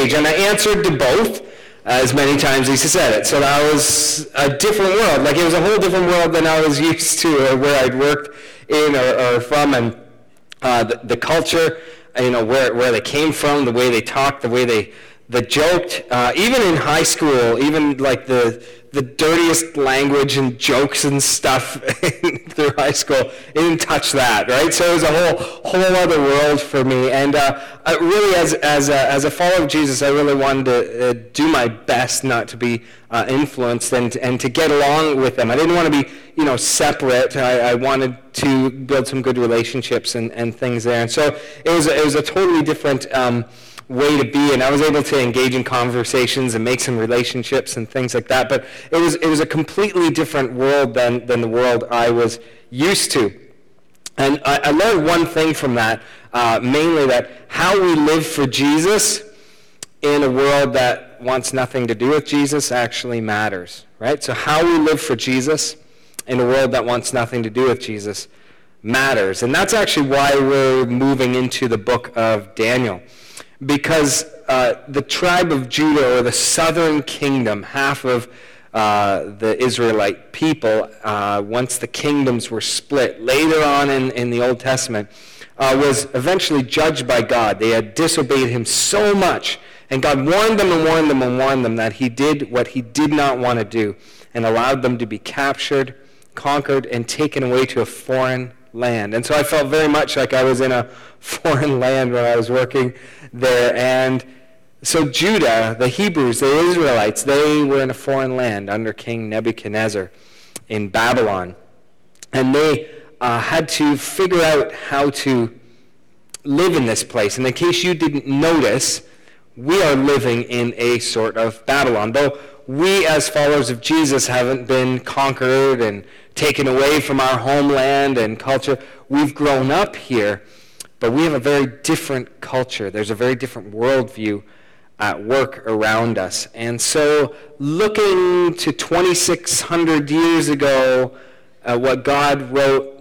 And I answered to both as many times as he said it. So that was a different world. Like it was a whole different world than I was used to or where I'd worked in or, or from. And uh, the, the, culture, you know, where, where they came from, the way they talked, the way they, they joked. Uh, even in high school, even like the the dirtiest language and jokes and stuff through high school. It didn't touch that, right? So it was a whole whole other world for me. And uh, really, as as a, as a follower of Jesus, I really wanted to uh, do my best not to be uh, influenced and and to get along with them. I didn't want to be you know separate. I, I wanted to build some good relationships and, and things there. And so it was it was a totally different. Um, way to be, and I was able to engage in conversations and make some relationships and things like that. But it was it was a completely different world than than the world I was used to. And I, I learned one thing from that, uh, mainly that how we live for Jesus in a world that wants nothing to do with Jesus actually matters, right? So how we live for Jesus in a world that wants nothing to do with Jesus matters. And that's actually why we're moving into the book of Daniel because uh, the tribe of Judah, or the southern kingdom, half of uh, the Israelite people, uh, once the kingdoms were split, later on in, in the Old Testament, uh, was eventually judged by God. They had disobeyed him so much, and God warned them and warned them and warned them that he did what he did not want to do and allowed them to be captured, conquered, and taken away to a foreign land. And so I felt very much like I was in a foreign land when I was working there. And so Judah, the Hebrews, the Israelites, they were in a foreign land under King Nebuchadnezzar in Babylon. And they uh, had to figure out how to live in this place. And in case you didn't notice, we are living in a sort of Babylon. Though we, as followers of Jesus, haven't been conquered and taken away from our homeland and culture, we've grown up here. But we have a very different culture. There's a very different worldview at work around us. And so, looking to 2,600 years ago, uh, what God wrote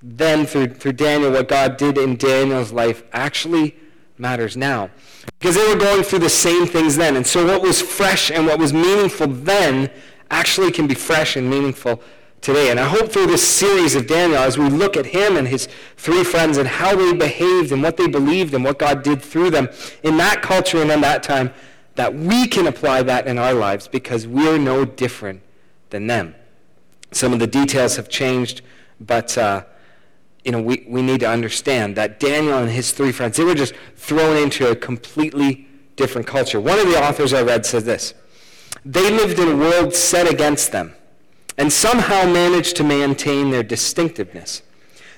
then through, through Daniel, what God did in Daniel's life actually matters now. Because they were going through the same things then. And so, what was fresh and what was meaningful then actually can be fresh and meaningful today. And I hope through this series of Daniel, as we look at him and his three friends and how they behaved and what they believed and what God did through them in that culture and in that time, that we can apply that in our lives because we're no different than them. Some of the details have changed, but uh, you know, we, we need to understand that Daniel and his three friends, they were just thrown into a completely different culture. One of the authors I read says this They lived in a world set against them and somehow managed to maintain their distinctiveness.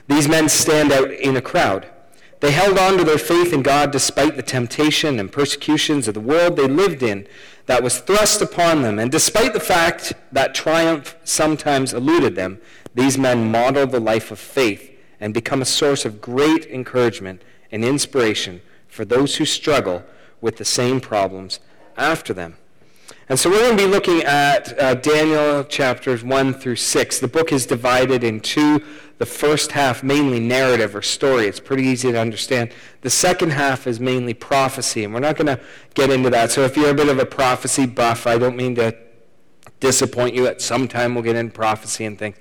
These men stand out in a crowd. They held on to their faith in God despite the temptation and persecutions of the world they lived in that was thrust upon them. And despite the fact that triumph sometimes eluded them, these men modeled the life of faith and become a source of great encouragement and inspiration for those who struggle with the same problems after them. And so we're going to be looking at uh, Daniel chapters 1 through 6. The book is divided in two. The first half, mainly narrative or story. It's pretty easy to understand. The second half is mainly prophecy, and we're not going to get into that. So if you're a bit of a prophecy buff, I don't mean to disappoint you. At some time, we'll get into prophecy and things.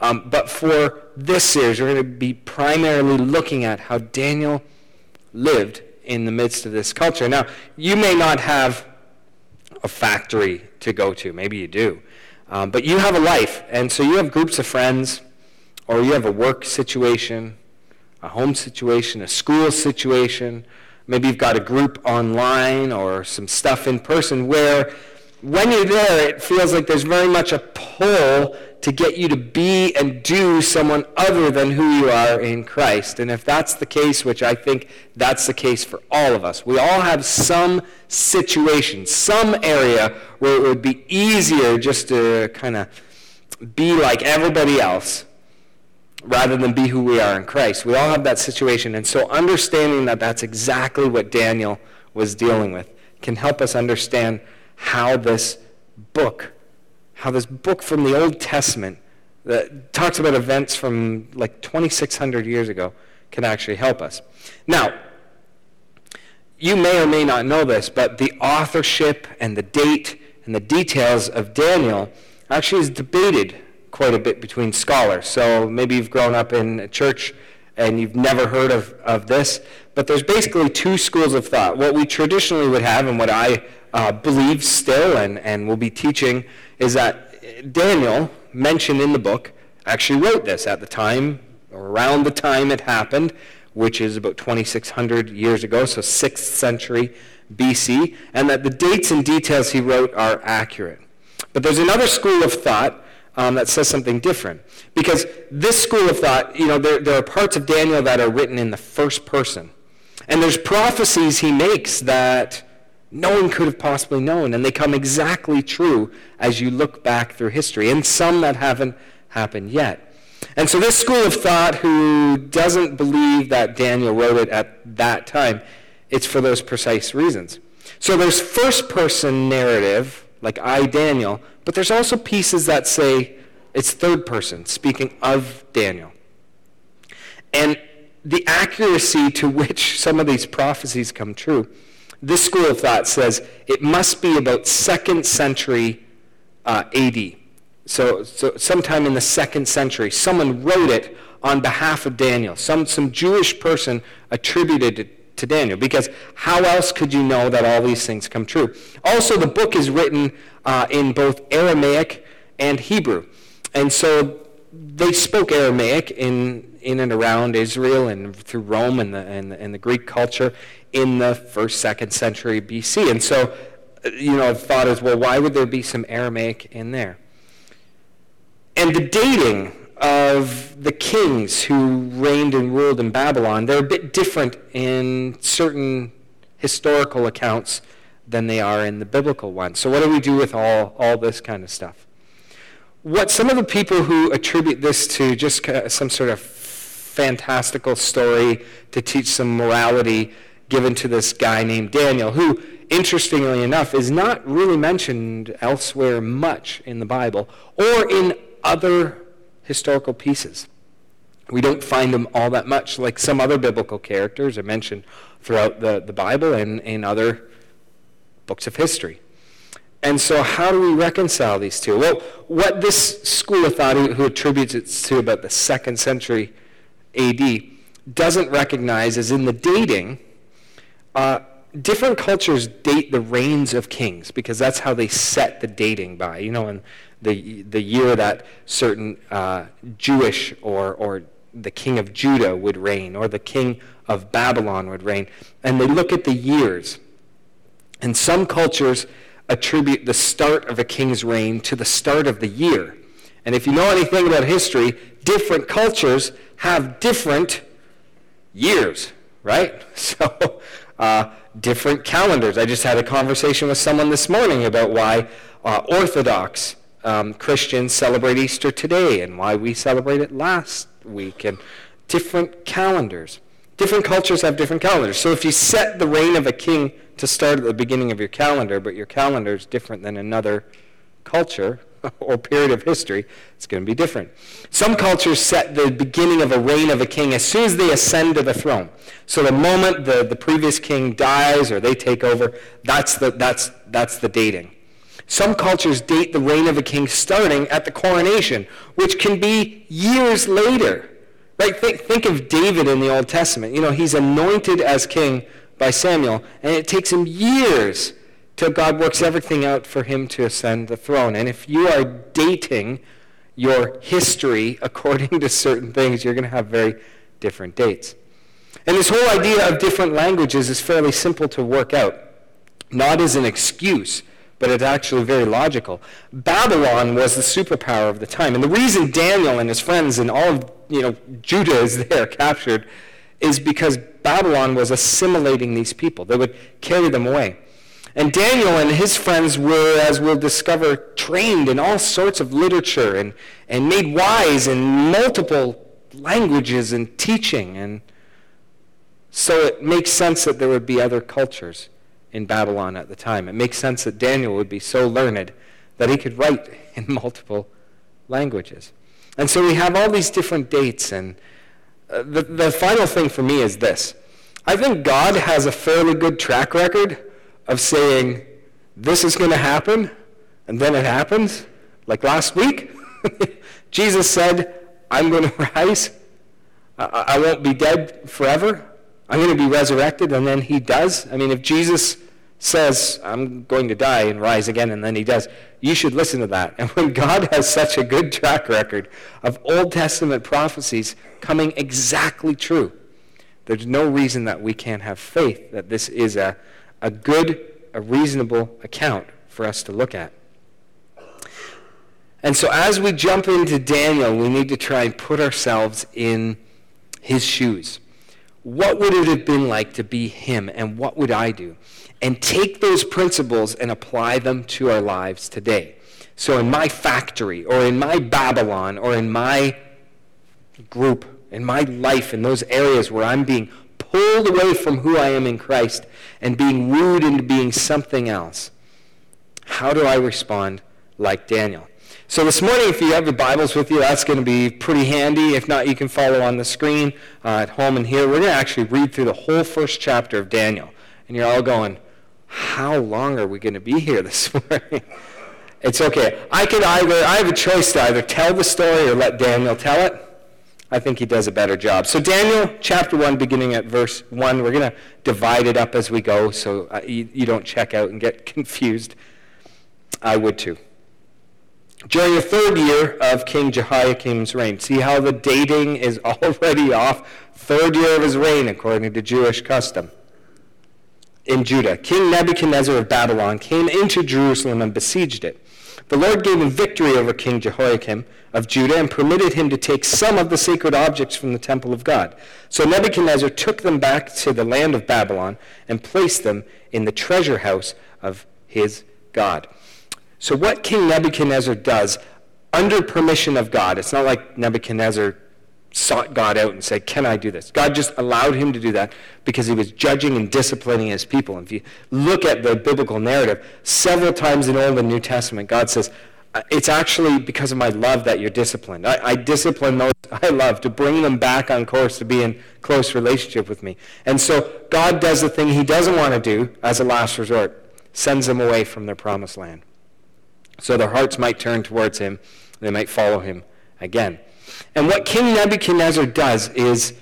Um, but for this series, we're going to be primarily looking at how Daniel lived in the midst of this culture. Now, you may not have a factory to go to. Maybe you do. Um, but you have a life, and so you have groups of friends, or you have a work situation, a home situation, a school situation. Maybe you've got a group online or some stuff in person where when you're there, it feels like there's very much a pull to get you to be and do someone other than who you are in Christ. And if that's the case, which I think that's the case for all of us, we all have some situation, some area where it would be easier just to kind of be like everybody else rather than be who we are in Christ. We all have that situation. And so understanding that that's exactly what Daniel was dealing with can help us understand how this book how this book from the Old Testament that talks about events from like 2,600 years ago can actually help us. Now, you may or may not know this, but the authorship and the date and the details of Daniel actually is debated quite a bit between scholars. So maybe you've grown up in a church and you've never heard of, of this, but there's basically two schools of thought. What we traditionally would have and what I uh, believe still and, and will be teaching is that Daniel, mentioned in the book, actually wrote this at the time, or around the time it happened, which is about 2,600 years ago, so 6th century BC, and that the dates and details he wrote are accurate. But there's another school of thought um, that says something different. Because this school of thought, you know, there, there are parts of Daniel that are written in the first person. And there's prophecies he makes that no one could have possibly known, and they come exactly true as you look back through history, and some that haven't happened yet. And so this school of thought who doesn't believe that Daniel wrote it at that time, it's for those precise reasons. So there's first person narrative, like I, Daniel, but there's also pieces that say it's third person, speaking of Daniel. And the accuracy to which some of these prophecies come true, this school of thought says it must be about second century uh, AD. So, so sometime in the second century, someone wrote it on behalf of Daniel. Some, some Jewish person attributed it to Daniel. Because how else could you know that all these things come true? Also, the book is written uh, in both Aramaic and Hebrew. And so they spoke Aramaic in, in and around Israel and through Rome and the, and, and the Greek culture in the first, second century BC. And so, you know, the thought is, well, why would there be some Aramaic in there? And the dating of the kings who reigned and ruled in Babylon, they're a bit different in certain historical accounts than they are in the biblical ones. So what do we do with all, all this kind of stuff? What some of the people who attribute this to just some sort of fantastical story to teach some morality given to this guy named Daniel, who, interestingly enough, is not really mentioned elsewhere much in the Bible or in other historical pieces. We don't find him all that much, like some other biblical characters are mentioned throughout the, the Bible and in other books of history. And so, how do we reconcile these two? Well, what this school of thought, who attributes it to about the second century AD, doesn't recognize is in the dating, uh, different cultures date the reigns of kings because that's how they set the dating by. You know, and the, the year that certain uh, Jewish or, or the king of Judah would reign or the king of Babylon would reign. And they look at the years. And some cultures attribute the start of a king's reign to the start of the year. And if you know anything about history, different cultures have different years, right? So, uh, different calendars. I just had a conversation with someone this morning about why uh, Orthodox um, Christians celebrate Easter today and why we celebrate it last week, and different calendars. Different cultures have different calendars. So if you set the reign of a king to start at the beginning of your calendar, but your calendar is different than another culture or period of history, it's going to be different. Some cultures set the beginning of a reign of a king as soon as they ascend to the throne. So the moment the, the previous king dies or they take over, that's the, that's, that's the dating. Some cultures date the reign of a king starting at the coronation, which can be years later. Right? Think, think of David in the Old Testament. You know, he's anointed as king by Samuel, and it takes him years till God works everything out for him to ascend the throne. And if you are dating your history according to certain things, you're going to have very different dates. And this whole idea of different languages is fairly simple to work out, not as an excuse but it's actually very logical. Babylon was the superpower of the time. And the reason Daniel and his friends and all of you know, Judah is there captured is because Babylon was assimilating these people. They would carry them away. And Daniel and his friends were, as we'll discover, trained in all sorts of literature and, and made wise in multiple languages and teaching. And so it makes sense that there would be other cultures in Babylon at the time. It makes sense that Daniel would be so learned that he could write in multiple languages. And so we have all these different dates. And uh, the, the final thing for me is this I think God has a fairly good track record of saying, this is going to happen, and then it happens. Like last week, Jesus said, I'm going to rise. I, I won't be dead forever. I'm going to be resurrected, and then he does. I mean, if Jesus says, I'm going to die and rise again, and then he does, you should listen to that. And when God has such a good track record of Old Testament prophecies coming exactly true, there's no reason that we can't have faith that this is a, a good, a reasonable account for us to look at. And so as we jump into Daniel, we need to try and put ourselves in his shoes. What would it have been like to be him, and what would I do? And take those principles and apply them to our lives today. So in my factory, or in my Babylon, or in my group, in my life, in those areas where I'm being pulled away from who I am in Christ and being wooed into being something else, how do I respond like Daniel? So this morning, if you have your Bibles with you, that's going to be pretty handy. If not, you can follow on the screen uh, at home and here. We're going to actually read through the whole first chapter of Daniel. And you're all going, how long are we going to be here this morning? it's okay. I could either, I have a choice to either tell the story or let Daniel tell it. I think he does a better job. So Daniel chapter 1, beginning at verse 1, we're going to divide it up as we go so uh, you, you don't check out and get confused. I would too. During the third year of King Jehoiakim's reign, see how the dating is already off? Third year of his reign, according to Jewish custom. In Judah, King Nebuchadnezzar of Babylon came into Jerusalem and besieged it. The Lord gave him victory over King Jehoiakim of Judah and permitted him to take some of the sacred objects from the temple of God. So Nebuchadnezzar took them back to the land of Babylon and placed them in the treasure house of his God. So what King Nebuchadnezzar does under permission of God, it's not like Nebuchadnezzar sought God out and said, Can I do this? God just allowed him to do that because he was judging and disciplining his people. And if you look at the biblical narrative, several times in Old and New Testament, God says, It's actually because of my love that you're disciplined. I, I discipline those I love to bring them back on course to be in close relationship with me. And so God does the thing he doesn't want to do as a last resort, sends them away from their promised land so their hearts might turn towards him, they might follow him again. And what King Nebuchadnezzar does is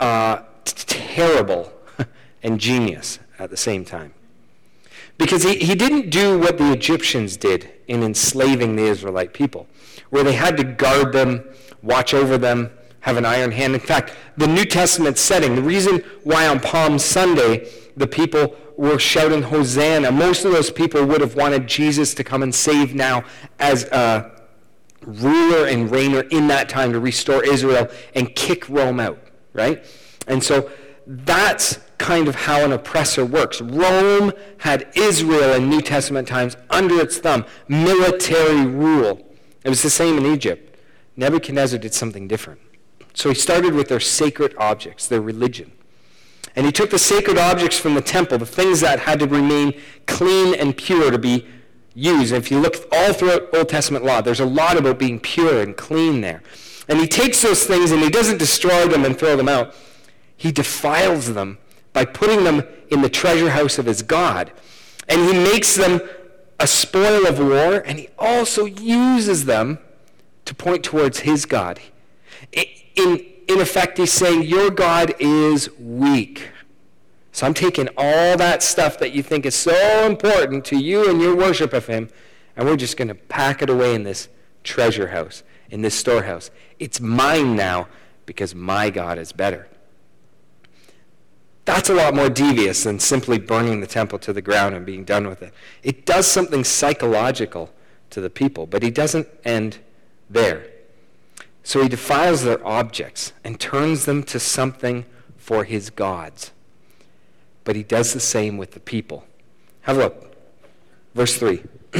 uh, terrible and genius at the same time. Because he, he didn't do what the Egyptians did in enslaving the Israelite people, where they had to guard them, watch over them, have an iron hand. In fact, the New Testament setting, the reason why on Palm Sunday the people were shouting Hosanna. Most of those people would have wanted Jesus to come and save now as a ruler and reigner in that time to restore Israel and kick Rome out, right? And so that's kind of how an oppressor works. Rome had Israel in New Testament times under its thumb, military rule. It was the same in Egypt. Nebuchadnezzar did something different. So he started with their sacred objects, their religion. And he took the sacred objects from the temple, the things that had to remain clean and pure to be used. And if you look all throughout Old Testament law, there's a lot about being pure and clean there. And he takes those things and he doesn't destroy them and throw them out. He defiles them by putting them in the treasure house of his God. And he makes them a spoil of war, and he also uses them to point towards his God. In, in effect, he's saying, Your God is weak. So I'm taking all that stuff that you think is so important to you and your worship of him, and we're just going to pack it away in this treasure house, in this storehouse. It's mine now because my God is better. That's a lot more devious than simply burning the temple to the ground and being done with it. It does something psychological to the people, but he doesn't end there. So he defiles their objects and turns them to something for his gods. But he does the same with the people. Have a look. Verse 3.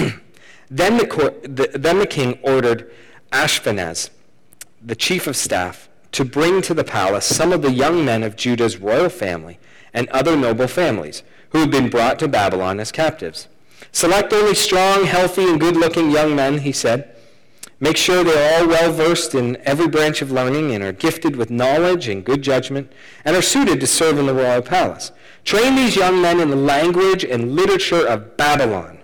then, the, the, then the king ordered Ashpenaz, the chief of staff, to bring to the palace some of the young men of Judah's royal family and other noble families who had been brought to Babylon as captives. Select only strong, healthy, and good-looking young men, he said Make sure they're all well versed in every branch of learning and are gifted with knowledge and good judgment and are suited to serve in the royal palace. Train these young men in the language and literature of Babylon.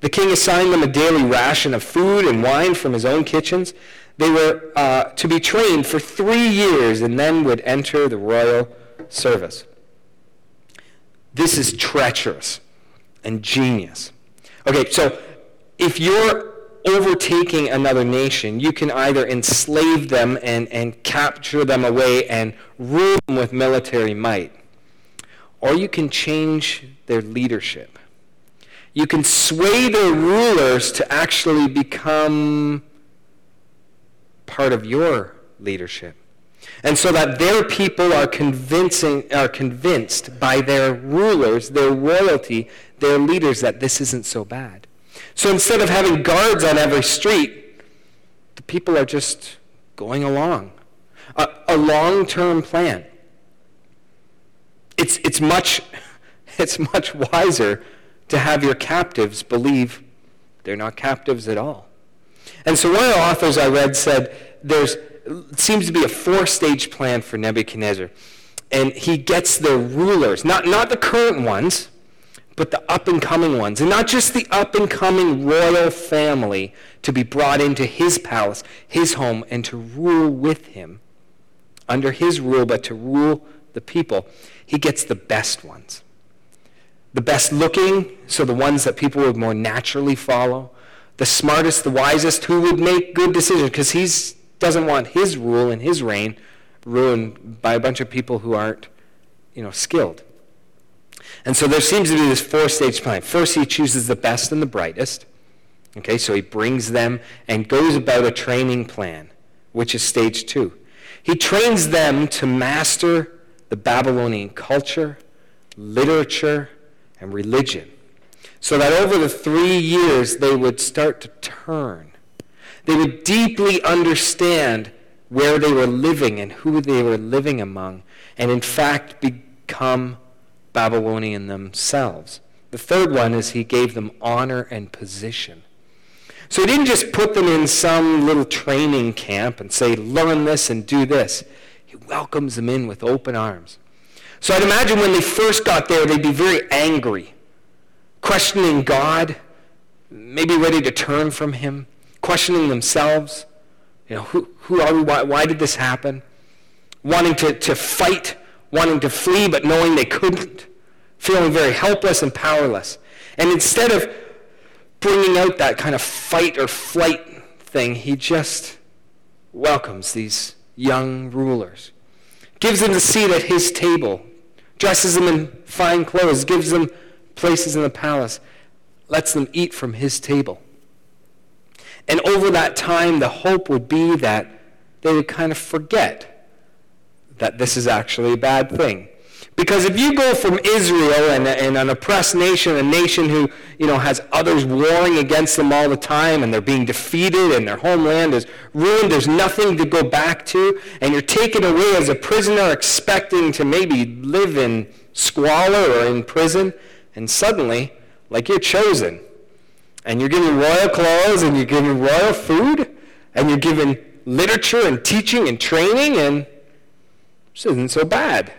The king assigned them a daily ration of food and wine from his own kitchens. They were uh, to be trained for three years and then would enter the royal service. This is treacherous and genius. Okay, so if you're overtaking another nation, you can either enslave them and, and capture them away and rule them with military might, or you can change their leadership. You can sway their rulers to actually become part of your leadership. And so that their people are convincing are convinced by their rulers, their royalty, their leaders that this isn't so bad. So instead of having guards on every street, the people are just going along. A, a long-term plan. It's, it's, much, it's much wiser to have your captives believe they're not captives at all. And so one of the authors I read said there seems to be a four-stage plan for Nebuchadnezzar. And he gets the rulers, not, not the current ones, but the up and coming ones. And not just the up and coming royal family to be brought into his palace, his home, and to rule with him under his rule, but to rule the people. He gets the best ones. The best looking, so the ones that people would more naturally follow. The smartest, the wisest, who would make good decisions, because he doesn't want his rule and his reign ruined by a bunch of people who aren't, you know, skilled. And so there seems to be this four-stage plan. First, he chooses the best and the brightest. Okay, so he brings them and goes about a training plan, which is stage two. He trains them to master the Babylonian culture, literature, and religion, so that over the three years they would start to turn. They would deeply understand where they were living and who they were living among, and in fact become Babylonian themselves. The third one is he gave them honor and position. So he didn't just put them in some little training camp and say, learn this and do this. He welcomes them in with open arms. So I'd imagine when they first got there, they'd be very angry, questioning God, maybe ready to turn from him, questioning themselves. You know, who, who are we? Why, why did this happen? Wanting to, to fight wanting to flee but knowing they couldn't, feeling very helpless and powerless. And instead of bringing out that kind of fight or flight thing, he just welcomes these young rulers, gives them a seat at his table, dresses them in fine clothes, gives them places in the palace, lets them eat from his table. And over that time, the hope would be that they would kind of forget that this is actually a bad thing. Because if you go from Israel and, and, an oppressed nation, a nation who you know, has others warring against them all the time, and they're being defeated, and their homeland is ruined, there's nothing to go back to, and you're taken away as a prisoner expecting to maybe live in squalor or in prison, and suddenly, like you're chosen, and you're given royal clothes, and you're given royal food, and you're given literature and teaching and training, and this isn't so bad.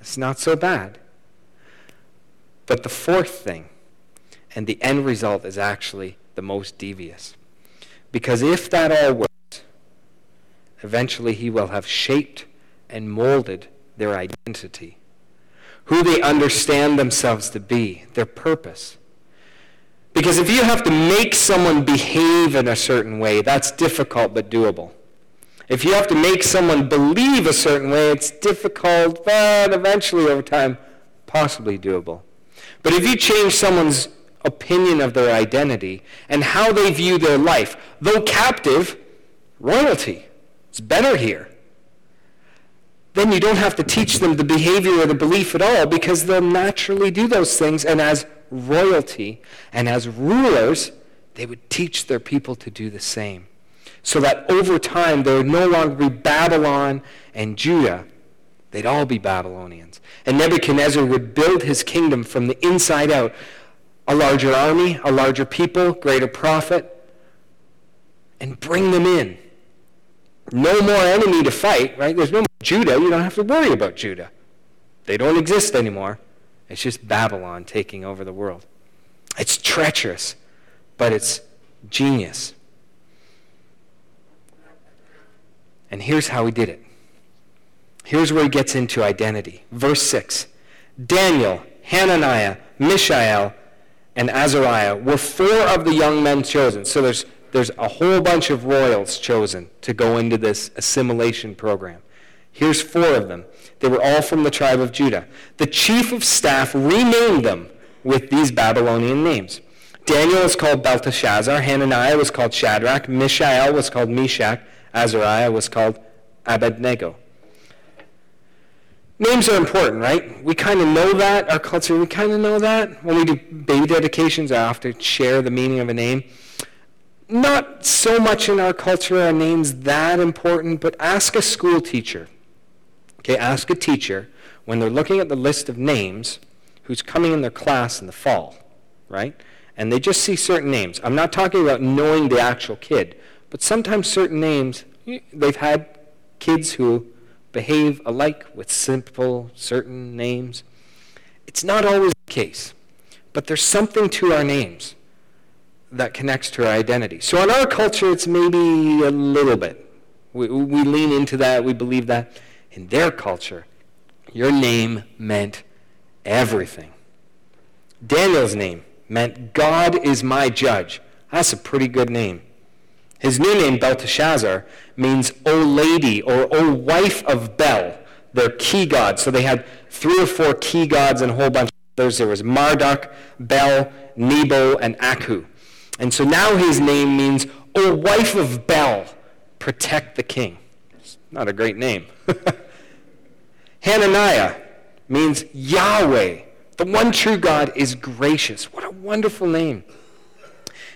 It's not so bad. But the fourth thing, and the end result is actually the most devious. Because if that all works, eventually he will have shaped and molded their identity, who they understand themselves to be, their purpose. Because if you have to make someone behave in a certain way, that's difficult but doable. If you have to make someone believe a certain way, it's difficult, but eventually over time, possibly doable. But if you change someone's opinion of their identity and how they view their life, though captive, royalty, it's better here. Then you don't have to teach them the behavior or the belief at all because they'll naturally do those things. And as royalty and as rulers, they would teach their people to do the same so that over time there would no longer be Babylon and Judah. They'd all be Babylonians. And Nebuchadnezzar would build his kingdom from the inside out. A larger army, a larger people, greater profit. and bring them in. No more enemy to fight, right? There's no more Judah. You don't have to worry about Judah. They don't exist anymore. It's just Babylon taking over the world. It's treacherous, but it's genius. And here's how he did it. Here's where he gets into identity. Verse 6 Daniel, Hananiah, Mishael, and Azariah were four of the young men chosen. So there's, there's a whole bunch of royals chosen to go into this assimilation program. Here's four of them. They were all from the tribe of Judah. The chief of staff renamed them with these Babylonian names. Daniel was called Belteshazzar, Hananiah was called Shadrach, Mishael was called Meshach, Azariah was called Abednego. Names are important, right? We kind of know that, our culture, we kind of know that. When we do baby dedications, I often share the meaning of a name. Not so much in our culture are names that important, but ask a school teacher. Okay, ask a teacher when they're looking at the list of names who's coming in their class in the fall, right? And they just see certain names. I'm not talking about knowing the actual kid, but sometimes certain names, they've had kids who behave alike with simple, certain names. It's not always the case, but there's something to our names that connects to our identity. So in our culture, it's maybe a little bit. We, we lean into that, we believe that. In their culture, your name meant everything. Daniel's name meant God is my judge. That's a pretty good name. His new name, Belteshazzar, means O Lady or O Wife of Bel, their key god. So they had three or four key gods and a whole bunch of others. There was Marduk, Bel, Nebo, and Aku. And so now his name means O Wife of Bel, protect the king. It's not a great name. Hananiah means Yahweh, the one true God, is gracious. What a wonderful name.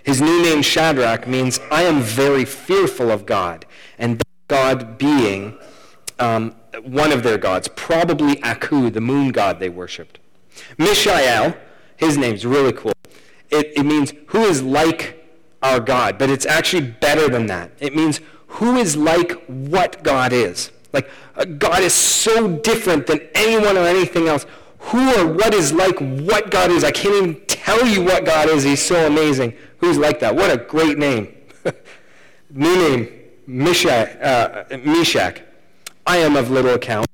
His new name, Shadrach, means I am very fearful of God, and God being um, one of their gods, probably Aku, the moon god they worshipped. Mishael, his name's really cool. It, it means who is like our God, but it's actually better than that. It means who is like what God is. Like, uh, God is so different than anyone or anything else. Who or what is like what God is? I can't even tell you what God is. He's so amazing. Who's like that? What a great name. New name, Meshach, uh, Meshach. I am of little account.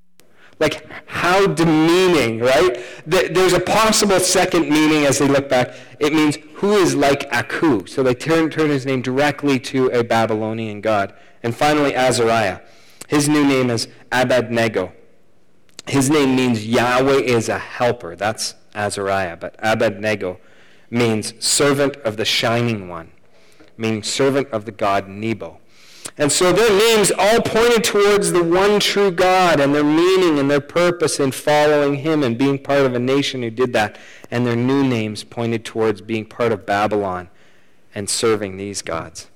Like, how demeaning, right? There's a possible second meaning as they look back. It means, who is like Aku? So they turn, turn his name directly to a Babylonian god. And finally, Azariah. His new name is Abednego. His name means Yahweh is a helper. That's Azariah. But Abednego means servant of the shining one, meaning servant of the god Nebo. And so their names all pointed towards the one true God and their meaning and their purpose in following him and being part of a nation who did that. And their new names pointed towards being part of Babylon and serving these gods.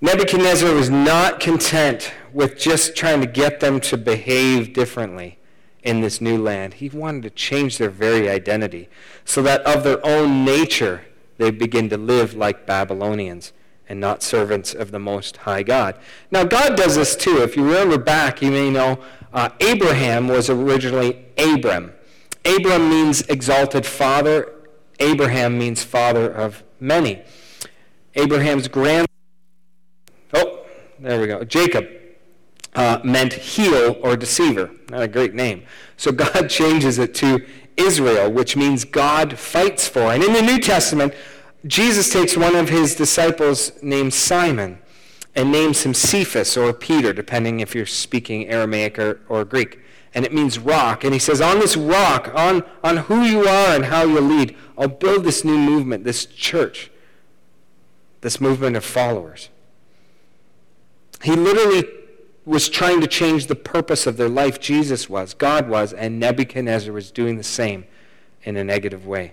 Nebuchadnezzar was not content with just trying to get them to behave differently in this new land. He wanted to change their very identity so that of their own nature they begin to live like Babylonians and not servants of the Most High God. Now, God does this too. If you remember back, you may know uh, Abraham was originally Abram. Abram means exalted father. Abraham means father of many. Abraham's grand oh, there we go. Jacob uh, meant heel or deceiver. Not a great name. So God changes it to Israel, which means God fights for. And in the New Testament, Jesus takes one of his disciples named Simon and names him Cephas or Peter, depending if you're speaking Aramaic or, or Greek. And it means rock. And he says, On this rock, on, on who you are and how you lead, I'll build this new movement, this church, this movement of followers. He literally was trying to change the purpose of their life. Jesus was, God was, and Nebuchadnezzar was doing the same in a negative way.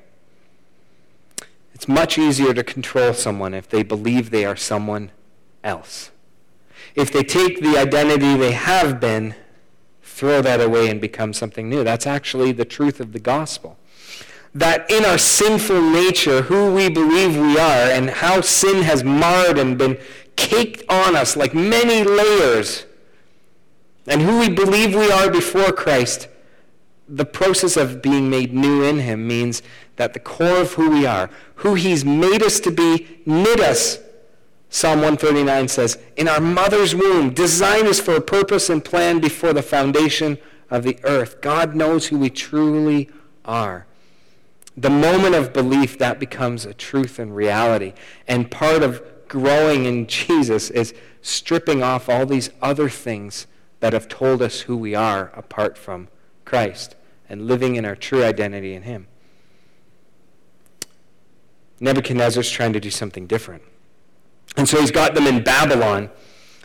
It's much easier to control someone if they believe they are someone else. If they take the identity they have been, throw that away and become something new. That's actually the truth of the gospel. that in our sinful nature, who we believe we are, and how sin has marred and been caked on us like many layers, and who we believe we are before Christ, the process of being made new in him means that the core of who we are, who he's made us to be, knit us, Psalm 139 says, in our mother's womb, designed us for a purpose and plan before the foundation of the earth. God knows who we truly are the moment of belief, that becomes a truth and reality. And part of growing in Jesus is stripping off all these other things that have told us who we are apart from Christ and living in our true identity in Him. Nebuchadnezzar's trying to do something different. And so he's got them in Babylon,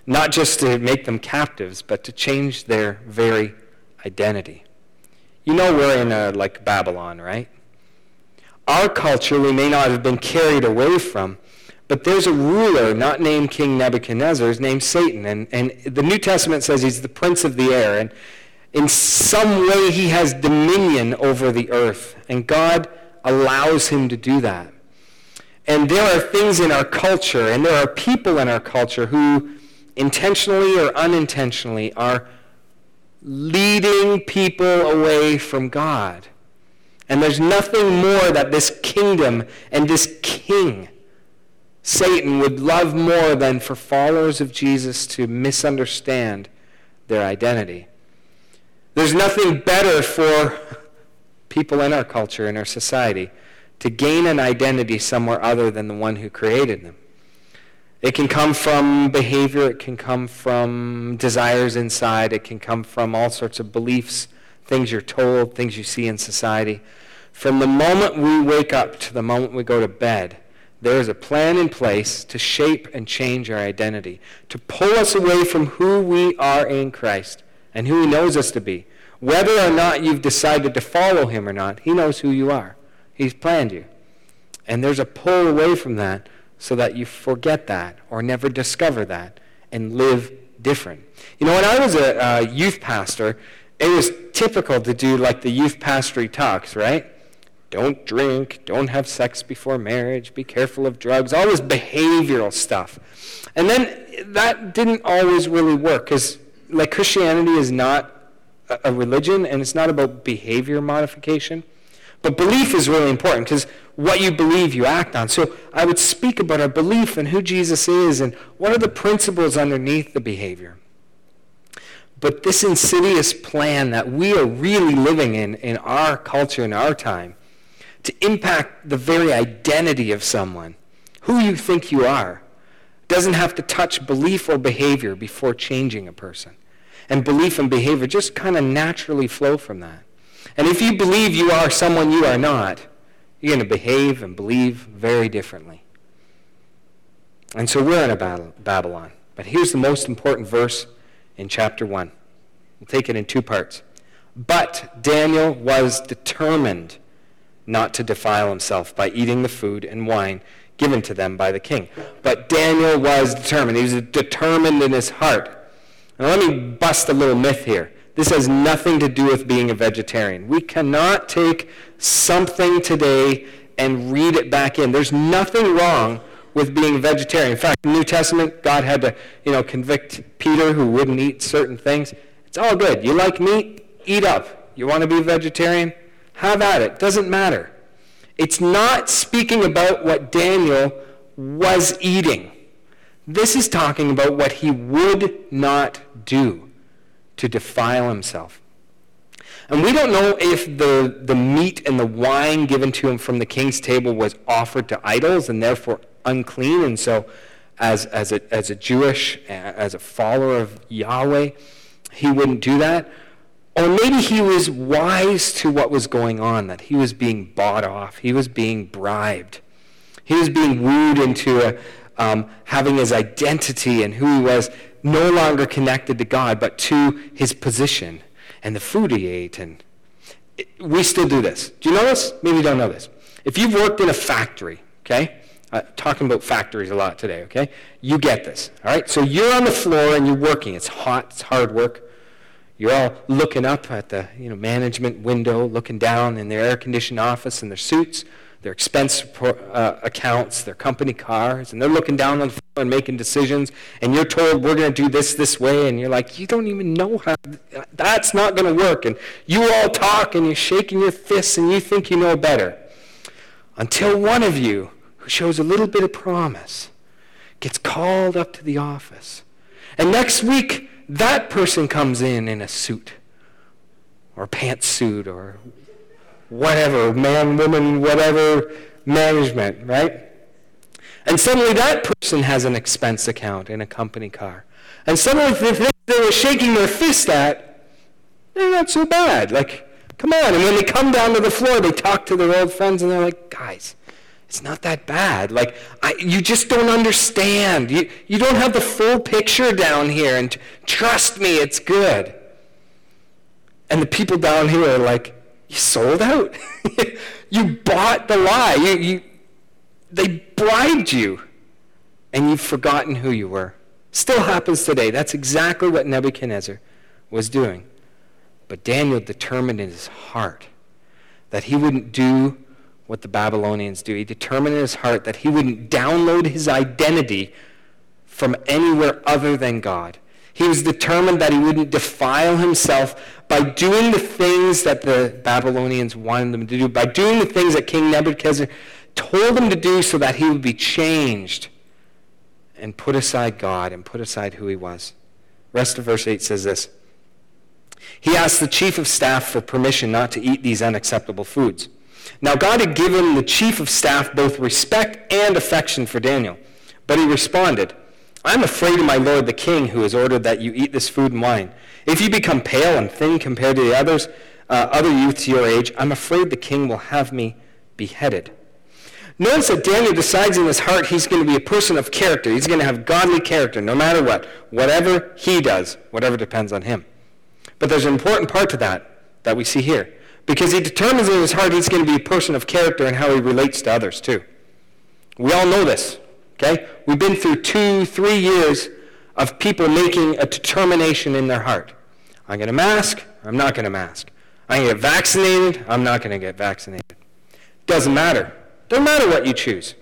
not just to make them captives, but to change their very identity. You know we're in a, like Babylon, right? our culture we may not have been carried away from, but there's a ruler not named King Nebuchadnezzar, is named Satan. And, and the New Testament says he's the prince of the air. And in some way he has dominion over the earth. And God allows him to do that. And there are things in our culture, and there are people in our culture who intentionally or unintentionally are leading people away from God. And there's nothing more that this kingdom and this king, Satan, would love more than for followers of Jesus to misunderstand their identity. There's nothing better for people in our culture, in our society, to gain an identity somewhere other than the one who created them. It can come from behavior, it can come from desires inside, it can come from all sorts of beliefs things you're told, things you see in society. From the moment we wake up to the moment we go to bed, there is a plan in place to shape and change our identity, to pull us away from who we are in Christ and who He knows us to be. Whether or not you've decided to follow Him or not, He knows who you are. He's planned you. And there's a pull away from that so that you forget that or never discover that and live different. You know, when I was a uh, youth pastor, it was typical to do like the youth pastory talks, right? Don't drink, don't have sex before marriage, be careful of drugs, all this behavioral stuff. And then that didn't always really work because like Christianity is not a religion and it's not about behavior modification. But belief is really important because what you believe, you act on. So I would speak about our belief and who Jesus is and what are the principles underneath the behavior. But this insidious plan that we are really living in in our culture, in our time, to impact the very identity of someone, who you think you are, doesn't have to touch belief or behavior before changing a person. And belief and behavior just kind of naturally flow from that. And if you believe you are someone you are not, you're going to behave and believe very differently. And so we're in a battle, Babylon. But here's the most important verse in chapter 1. We'll take it in two parts. But Daniel was determined not to defile himself by eating the food and wine given to them by the king. But Daniel was determined. He was determined in his heart. Now let me bust a little myth here. This has nothing to do with being a vegetarian. We cannot take something today and read it back in. There's nothing wrong with being a vegetarian. In fact, in the New Testament, God had to, you know, convict Peter who wouldn't eat certain things. It's all good. You like meat? Eat up. You want to be a vegetarian? Have at it. Doesn't matter. It's not speaking about what Daniel was eating. This is talking about what he would not do to defile himself. And we don't know if the, the meat and the wine given to him from the king's table was offered to idols and therefore unclean. And so, as, as, a, as a Jewish, as a follower of Yahweh, he wouldn't do that. Or maybe he was wise to what was going on, that he was being bought off, he was being bribed, he was being wooed into a, um, having his identity and who he was no longer connected to God, but to his position and the food he ate. And it, we still do this. Do you know this? Maybe you don't know this. If you've worked in a factory, okay, uh, talking about factories a lot today, okay, you get this. All right, so you're on the floor and you're working. It's hot. It's hard work You're all looking up at the you know, management window, looking down in their air-conditioned office in their suits, their expense uh, accounts, their company cars, and they're looking down on the floor and making decisions, and you're told, we're going to do this this way, and you're like, you don't even know how, that's not going to work. And you all talk, and you're shaking your fists, and you think you know better. Until one of you, who shows a little bit of promise, gets called up to the office. And next week, that person comes in in a suit or pantsuit or whatever, man, woman, whatever management, right? And suddenly that person has an expense account in a company car. And suddenly the they were shaking their fist at, they're not so bad. Like, come on. And when they come down to the floor, they talk to their old friends and they're like, guys, it's not that bad. Like, I, you just don't understand. You, you don't have the full picture down here. And t- trust me, it's good. And the people down here are like, you sold out. you bought the lie. You, you, they bribed you. And you've forgotten who you were. Still happens today. That's exactly what Nebuchadnezzar was doing. But Daniel determined in his heart that he wouldn't do what the Babylonians do. He determined in his heart that he wouldn't download his identity from anywhere other than God. He was determined that he wouldn't defile himself by doing the things that the Babylonians wanted him to do, by doing the things that King Nebuchadnezzar told him to do so that he would be changed and put aside God and put aside who he was. Rest of verse 8 says this. He asked the chief of staff for permission not to eat these unacceptable foods. Now, God had given the chief of staff both respect and affection for Daniel. But he responded, I'm afraid of my lord the king, who has ordered that you eat this food and wine. If you become pale and thin compared to the others, uh, other youths your age, I'm afraid the king will have me beheaded. Notice that Daniel decides in his heart he's going to be a person of character. He's going to have godly character no matter what. Whatever he does, whatever depends on him. But there's an important part to that that we see here because he determines in his heart he's going to be a person of character and how he relates to others too. We all know this, okay? We've been through two, three years of people making a determination in their heart. I'm going to mask, I'm not going to mask. I'm going to get vaccinated, I'm not going to get vaccinated. Doesn't matter. Doesn't matter what you choose.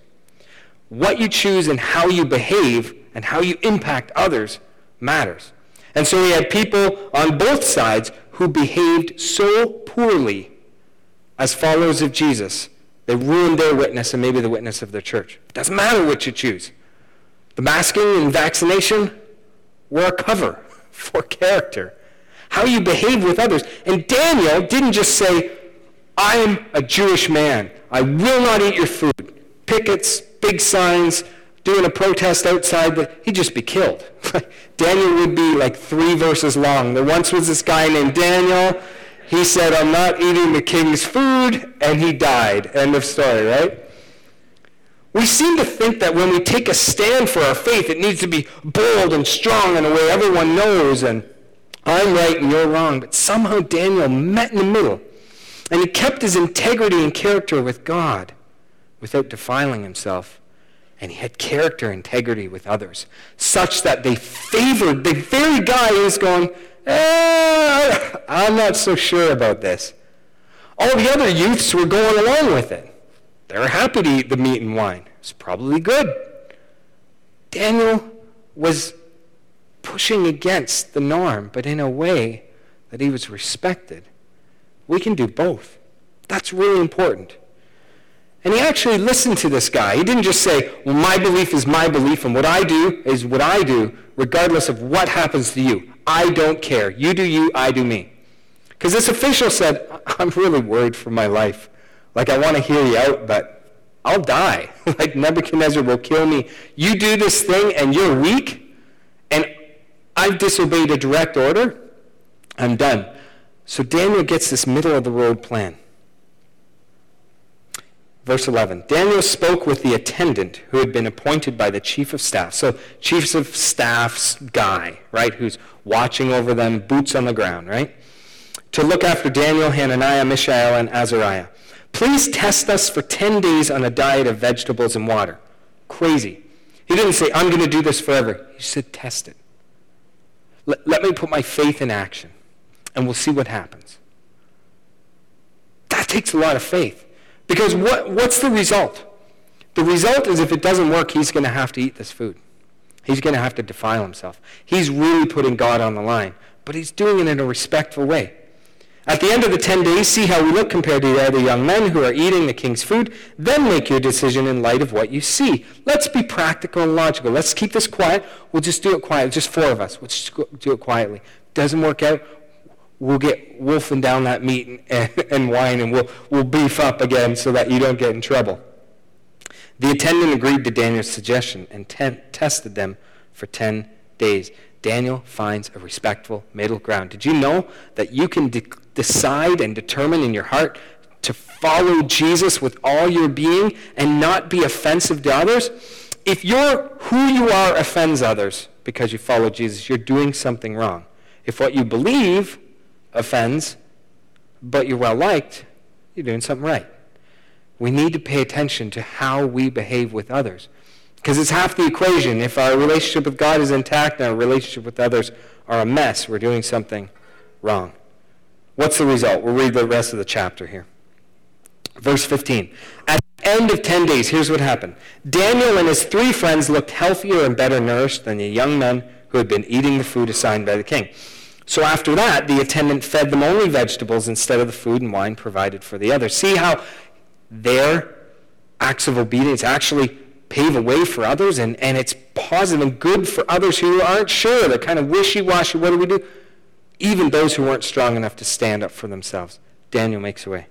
What you choose and how you behave and how you impact others matters. And so we had people on both sides who behaved so poorly as followers of Jesus, they ruined their witness and maybe the witness of their church. It Doesn't matter what you choose. The masking and vaccination were a cover for character. How you behave with others. And Daniel didn't just say, I'm a Jewish man. I will not eat your food. Pickets, big signs, doing a protest outside, but he'd just be killed. Daniel would be like three verses long. There once was this guy named Daniel. He said, I'm not eating the king's food, and he died. End of story, right? We seem to think that when we take a stand for our faith, it needs to be bold and strong in a way everyone knows, and I'm right and you're wrong. But somehow Daniel met in the middle, and he kept his integrity and character with God without defiling himself and he had character integrity with others, such that they favored the very guy who's going, eh, I'm not so sure about this. All the other youths were going along with it. They were happy to eat the meat and wine. It's probably good. Daniel was pushing against the norm, but in a way that he was respected. We can do both. That's really important. And he actually listened to this guy. He didn't just say, well, my belief is my belief, and what I do is what I do, regardless of what happens to you. I don't care. You do you, I do me. Because this official said, I'm really worried for my life. Like, I want to hear you out, but I'll die. like, Nebuchadnezzar will kill me. You do this thing, and you're weak, and I've disobeyed a direct order. I'm done. So Daniel gets this middle of the road plan. Verse 11 Daniel spoke with the attendant who had been appointed by the chief of staff. So, chief of staff's guy, right, who's watching over them, boots on the ground, right? To look after Daniel, Hananiah, Mishael, and Azariah. Please test us for 10 days on a diet of vegetables and water. Crazy. He didn't say, I'm going to do this forever. He said, test it. Let, let me put my faith in action. and we'll see what happens. That takes a lot of faith. Because what, what's the result? The result is if it doesn't work, he's going to have to eat this food. He's going to have to defile himself. He's really putting God on the line, but he's doing it in a respectful way. At the end of the 10 days, see how we look compared to the other young men who are eating the king's food. Then make your decision in light of what you see. Let's be practical and logical. Let's keep this quiet. We'll just do it quietly. Just four of us. We'll just do it quietly. Doesn't work out. We'll get wolfing down that meat and, and wine, and we'll, we'll beef up again so that you don't get in trouble. The attendant agreed to Daniel's suggestion and ten- tested them for 10 days. Daniel finds a respectful middle ground. Did you know that you can de- decide and determine in your heart to follow Jesus with all your being and not be offensive to others? If you're who you are offends others because you follow Jesus, you're doing something wrong. If what you believe offends, but you're well liked, you're doing something right. We need to pay attention to how we behave with others. Because it's half the equation. If our relationship with God is intact and our relationship with others are a mess, we're doing something wrong. What's the result? We'll read the rest of the chapter here. Verse 15. At the end of 10 days, here's what happened. Daniel and his three friends looked healthier and better nourished than the young men who had been eating the food assigned by the king. So after that, the attendant fed them only vegetables instead of the food and wine provided for the others. See how their acts of obedience actually pave a way for others and, and it's positive and good for others who aren't sure. They're kind of wishy-washy. What do we do? Even those who weren't strong enough to stand up for themselves. Daniel makes a way.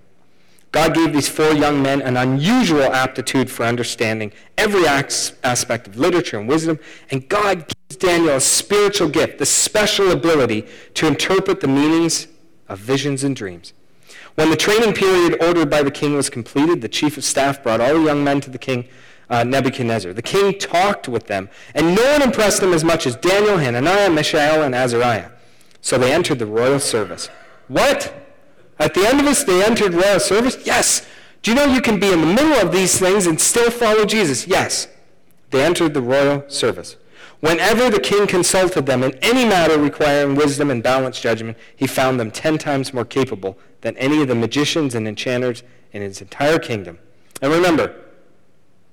God gave these four young men an unusual aptitude for understanding every aspect of literature and wisdom, and God gives Daniel a spiritual gift, the special ability to interpret the meanings of visions and dreams. When the training period ordered by the king was completed, the chief of staff brought all the young men to the king uh, Nebuchadnezzar. The king talked with them, and no one impressed them as much as Daniel, Hananiah, Mishael, and Azariah. So they entered the royal service. What? At the end of this, they entered royal service? Yes. Do you know you can be in the middle of these things and still follow Jesus? Yes. They entered the royal service. Whenever the king consulted them in any matter requiring wisdom and balanced judgment, he found them ten times more capable than any of the magicians and enchanters in his entire kingdom. And remember,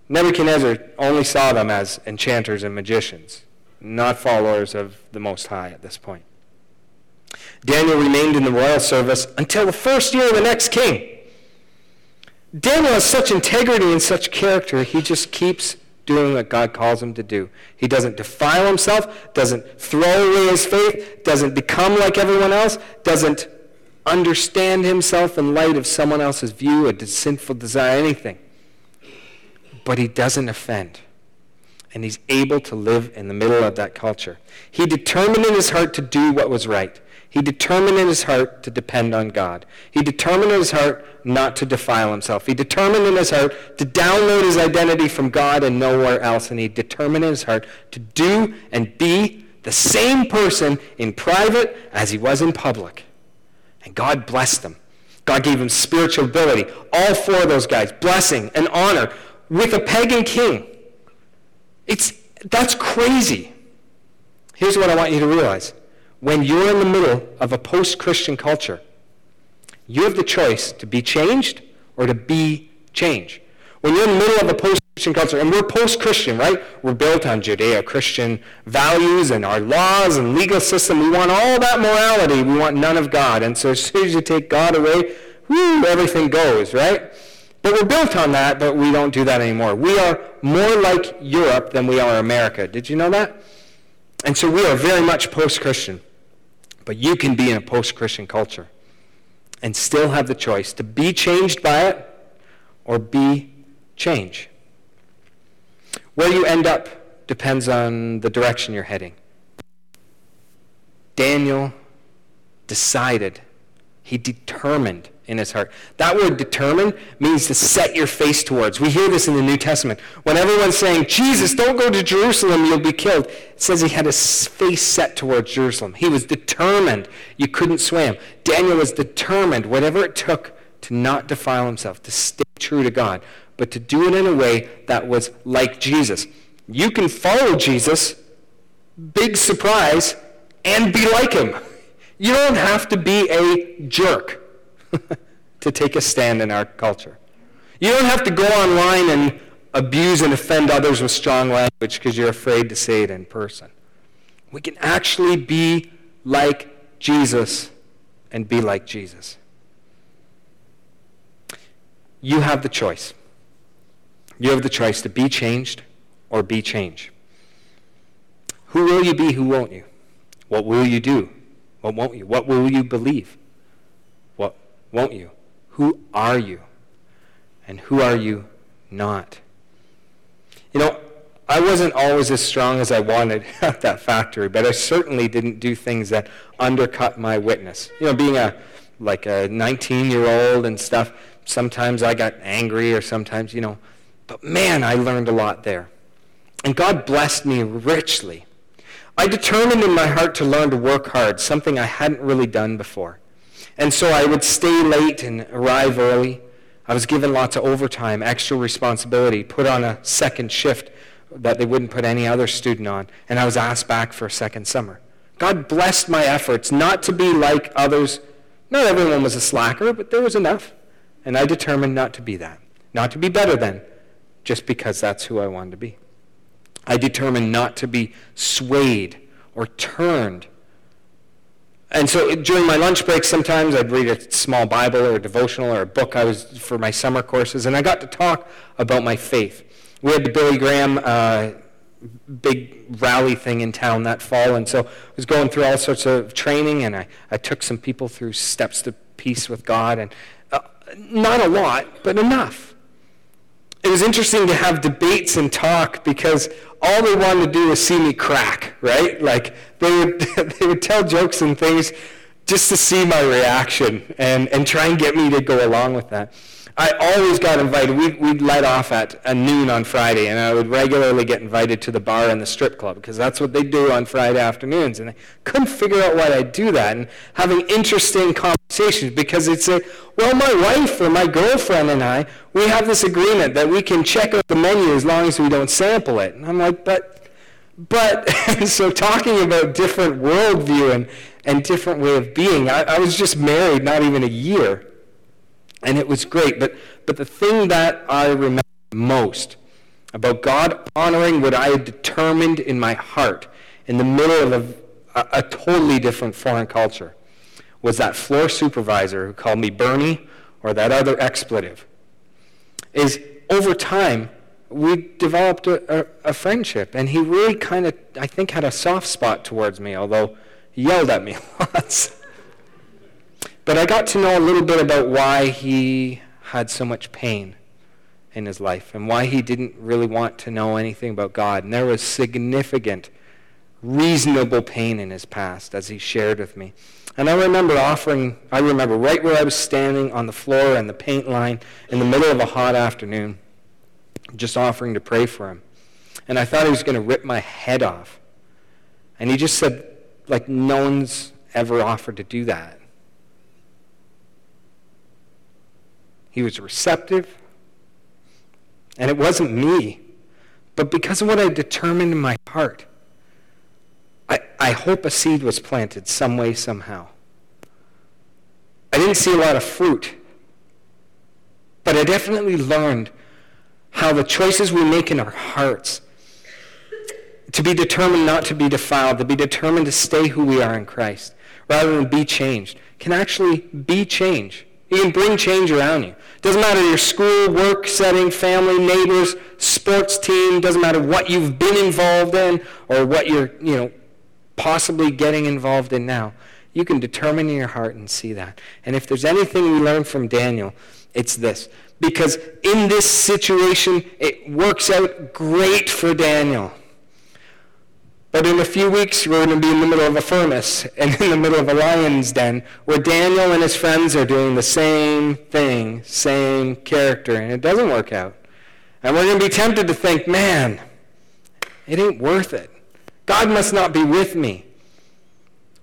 Nebuchadnezzar only saw them as enchanters and magicians, not followers of the Most High at this point. Daniel remained in the royal service until the first year of the next king. Daniel has such integrity and such character, he just keeps doing what God calls him to do. He doesn't defile himself, doesn't throw away his faith, doesn't become like everyone else, doesn't understand himself in light of someone else's view, a sinful desire, anything. But he doesn't offend. And he's able to live in the middle of that culture. He determined in his heart to do what was right. He determined in his heart to depend on God. He determined in his heart not to defile himself. He determined in his heart to download his identity from God and nowhere else. And he determined in his heart to do and be the same person in private as he was in public. And God blessed them. God gave him spiritual ability. All four of those guys, blessing and honor with a pagan king. It's, that's crazy. Here's what I want you to realize when you're in the middle of a post Christian culture, you have the choice to be changed or to be change. When you're in the middle of a post Christian culture, and we're post Christian, right? We're built on Judeo Christian values and our laws and legal system. We want all that morality. We want none of God. And so as soon as you take God away, whoo, everything goes, right? But we're built on that, but we don't do that anymore. We are more like Europe than we are America. Did you know that? And so we are very much post Christian. But you can be in a post Christian culture and still have the choice to be changed by it or be change. Where you end up depends on the direction you're heading. Daniel decided, he determined in his heart. That word determined means to set your face towards. We hear this in the New Testament. When everyone's saying, Jesus, don't go to Jerusalem, you'll be killed, it says he had his face set towards Jerusalem. He was determined. You couldn't swim. Daniel was determined, whatever it took, to not defile himself, to stay true to God, but to do it in a way that was like Jesus. You can follow Jesus, big surprise, and be like him. You don't have to be a jerk to take a stand in our culture. You don't have to go online and abuse and offend others with strong language because you're afraid to say it in person. We can actually be like Jesus and be like Jesus. You have the choice. You have the choice to be changed or be changed. Who will you be? Who won't you? What will you do? What won't you? What will you believe? Won't you? Who are you? And who are you not? You know, I wasn't always as strong as I wanted at that factory, but I certainly didn't do things that undercut my witness. You know, being a like a 19-year-old and stuff, sometimes I got angry or sometimes, you know, but man, I learned a lot there. And God blessed me richly. I determined in my heart to learn to work hard, something I hadn't really done before. And so I would stay late and arrive early. I was given lots of overtime, extra responsibility, put on a second shift that they wouldn't put any other student on, and I was asked back for a second summer. God blessed my efforts not to be like others. Not everyone was a slacker, but there was enough. And I determined not to be that. Not to be better than, just because that's who I wanted to be. I determined not to be swayed or turned. And so during my lunch break, sometimes I'd read a small Bible or a devotional or a book I was for my summer courses, and I got to talk about my faith. We had the Billy Graham uh, big rally thing in town that fall, and so I was going through all sorts of training, and I, I took some people through steps to peace with God, and uh, not a lot, but enough. It was interesting to have debates and talk because all they wanted to do was see me crack, right? Like they would, they would tell jokes and things just to see my reaction and, and try and get me to go along with that. I always got invited. We'd, we'd let off at noon on Friday, and I would regularly get invited to the bar and the strip club because that's what they do on Friday afternoons. And I couldn't figure out why I'd do that. And having interesting conversations because it's a, well, my wife or my girlfriend and I, we have this agreement that we can check out the menu as long as we don't sample it. And I'm like, but, but, so talking about different worldview and, and different way of being, I, I was just married not even a year. And it was great. But, but the thing that I remember most about God honoring what I had determined in my heart in the middle of a, a, totally different foreign culture was that floor supervisor who called me Bernie or that other expletive. Is over time, we developed a, a, a friendship. And he really kind of, I think, had a soft spot towards me, although he yelled at me lots. But I got to know a little bit about why he had so much pain in his life and why he didn't really want to know anything about God. And there was significant, reasonable pain in his past as he shared with me. And I remember offering, I remember right where I was standing on the floor and the paint line in the middle of a hot afternoon, just offering to pray for him. And I thought he was going to rip my head off. And he just said, like, no one's ever offered to do that. He was receptive. And it wasn't me, but because of what I determined in my heart. I, I hope a seed was planted some way, somehow. I didn't see a lot of fruit, but I definitely learned how the choices we make in our hearts to be determined not to be defiled, to be determined to stay who we are in Christ, rather than be changed, can actually be change. You can bring change around you. Doesn't matter your school, work setting, family, neighbors, sports team, doesn't matter what you've been involved in or what you're, you know, possibly getting involved in now. You can determine in your heart and see that. And if there's anything we learn from Daniel, it's this. Because in this situation, it works out great for Daniel. But in a few weeks, we're going to be in the middle of a furnace and in the middle of a lion's den where Daniel and his friends are doing the same thing, same character, and it doesn't work out. And we're going to be tempted to think, man, it ain't worth it. God must not be with me.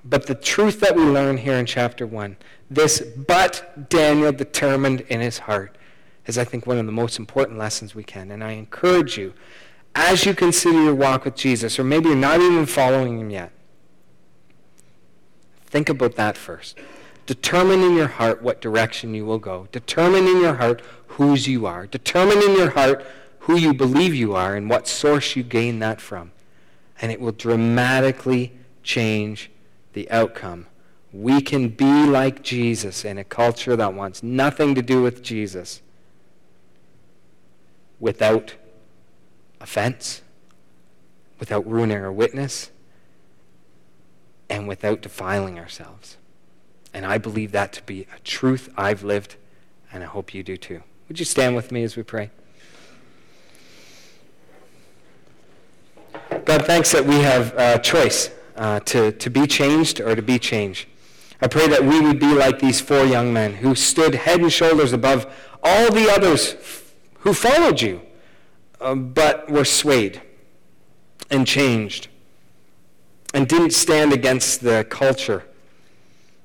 But the truth that we learn here in chapter 1, this but Daniel determined in his heart, is I think one of the most important lessons we can. And I encourage you as you consider your walk with Jesus, or maybe you're not even following him yet, Think about that first. Determine in your heart what direction you will go. Determine in your heart whose you are. Determine in your heart who you believe you are and what source you gain that from. And it will dramatically change the outcome. We can be like Jesus in a culture that wants nothing to do with Jesus without offense, without ruining our witness, and without defiling ourselves. And I believe that to be a truth I've lived, and I hope you do too. Would you stand with me as we pray? God, thanks that we have a choice uh, to, to be changed or to be changed. I pray that we would be like these four young men who stood head and shoulders above all the others who followed you, uh, but were swayed and changed and didn't stand against the culture,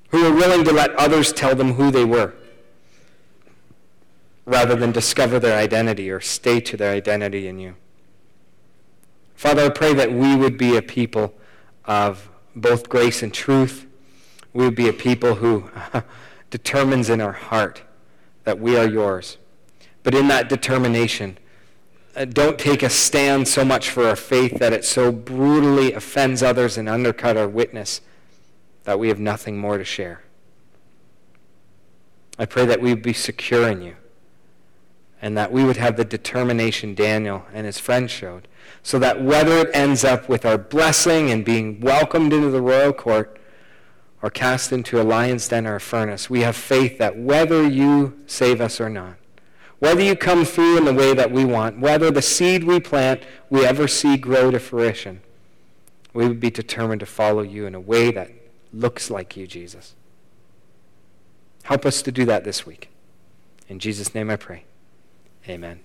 who were willing to let others tell them who they were rather than discover their identity or stay to their identity in you. Father, I pray that we would be a people of both grace and truth. We would be a people who determines in our heart that we are yours. But in that determination, Uh, don't take a stand so much for our faith that it so brutally offends others and undercut our witness that we have nothing more to share. I pray that we would be secure in you and that we would have the determination Daniel and his friends showed, so that whether it ends up with our blessing and being welcomed into the royal court or cast into a lion's den or a furnace, we have faith that whether you save us or not, whether you come through in the way that we want, whether the seed we plant we ever see grow to fruition, we would be determined to follow you in a way that looks like you, Jesus. Help us to do that this week. In Jesus' name I pray. Amen.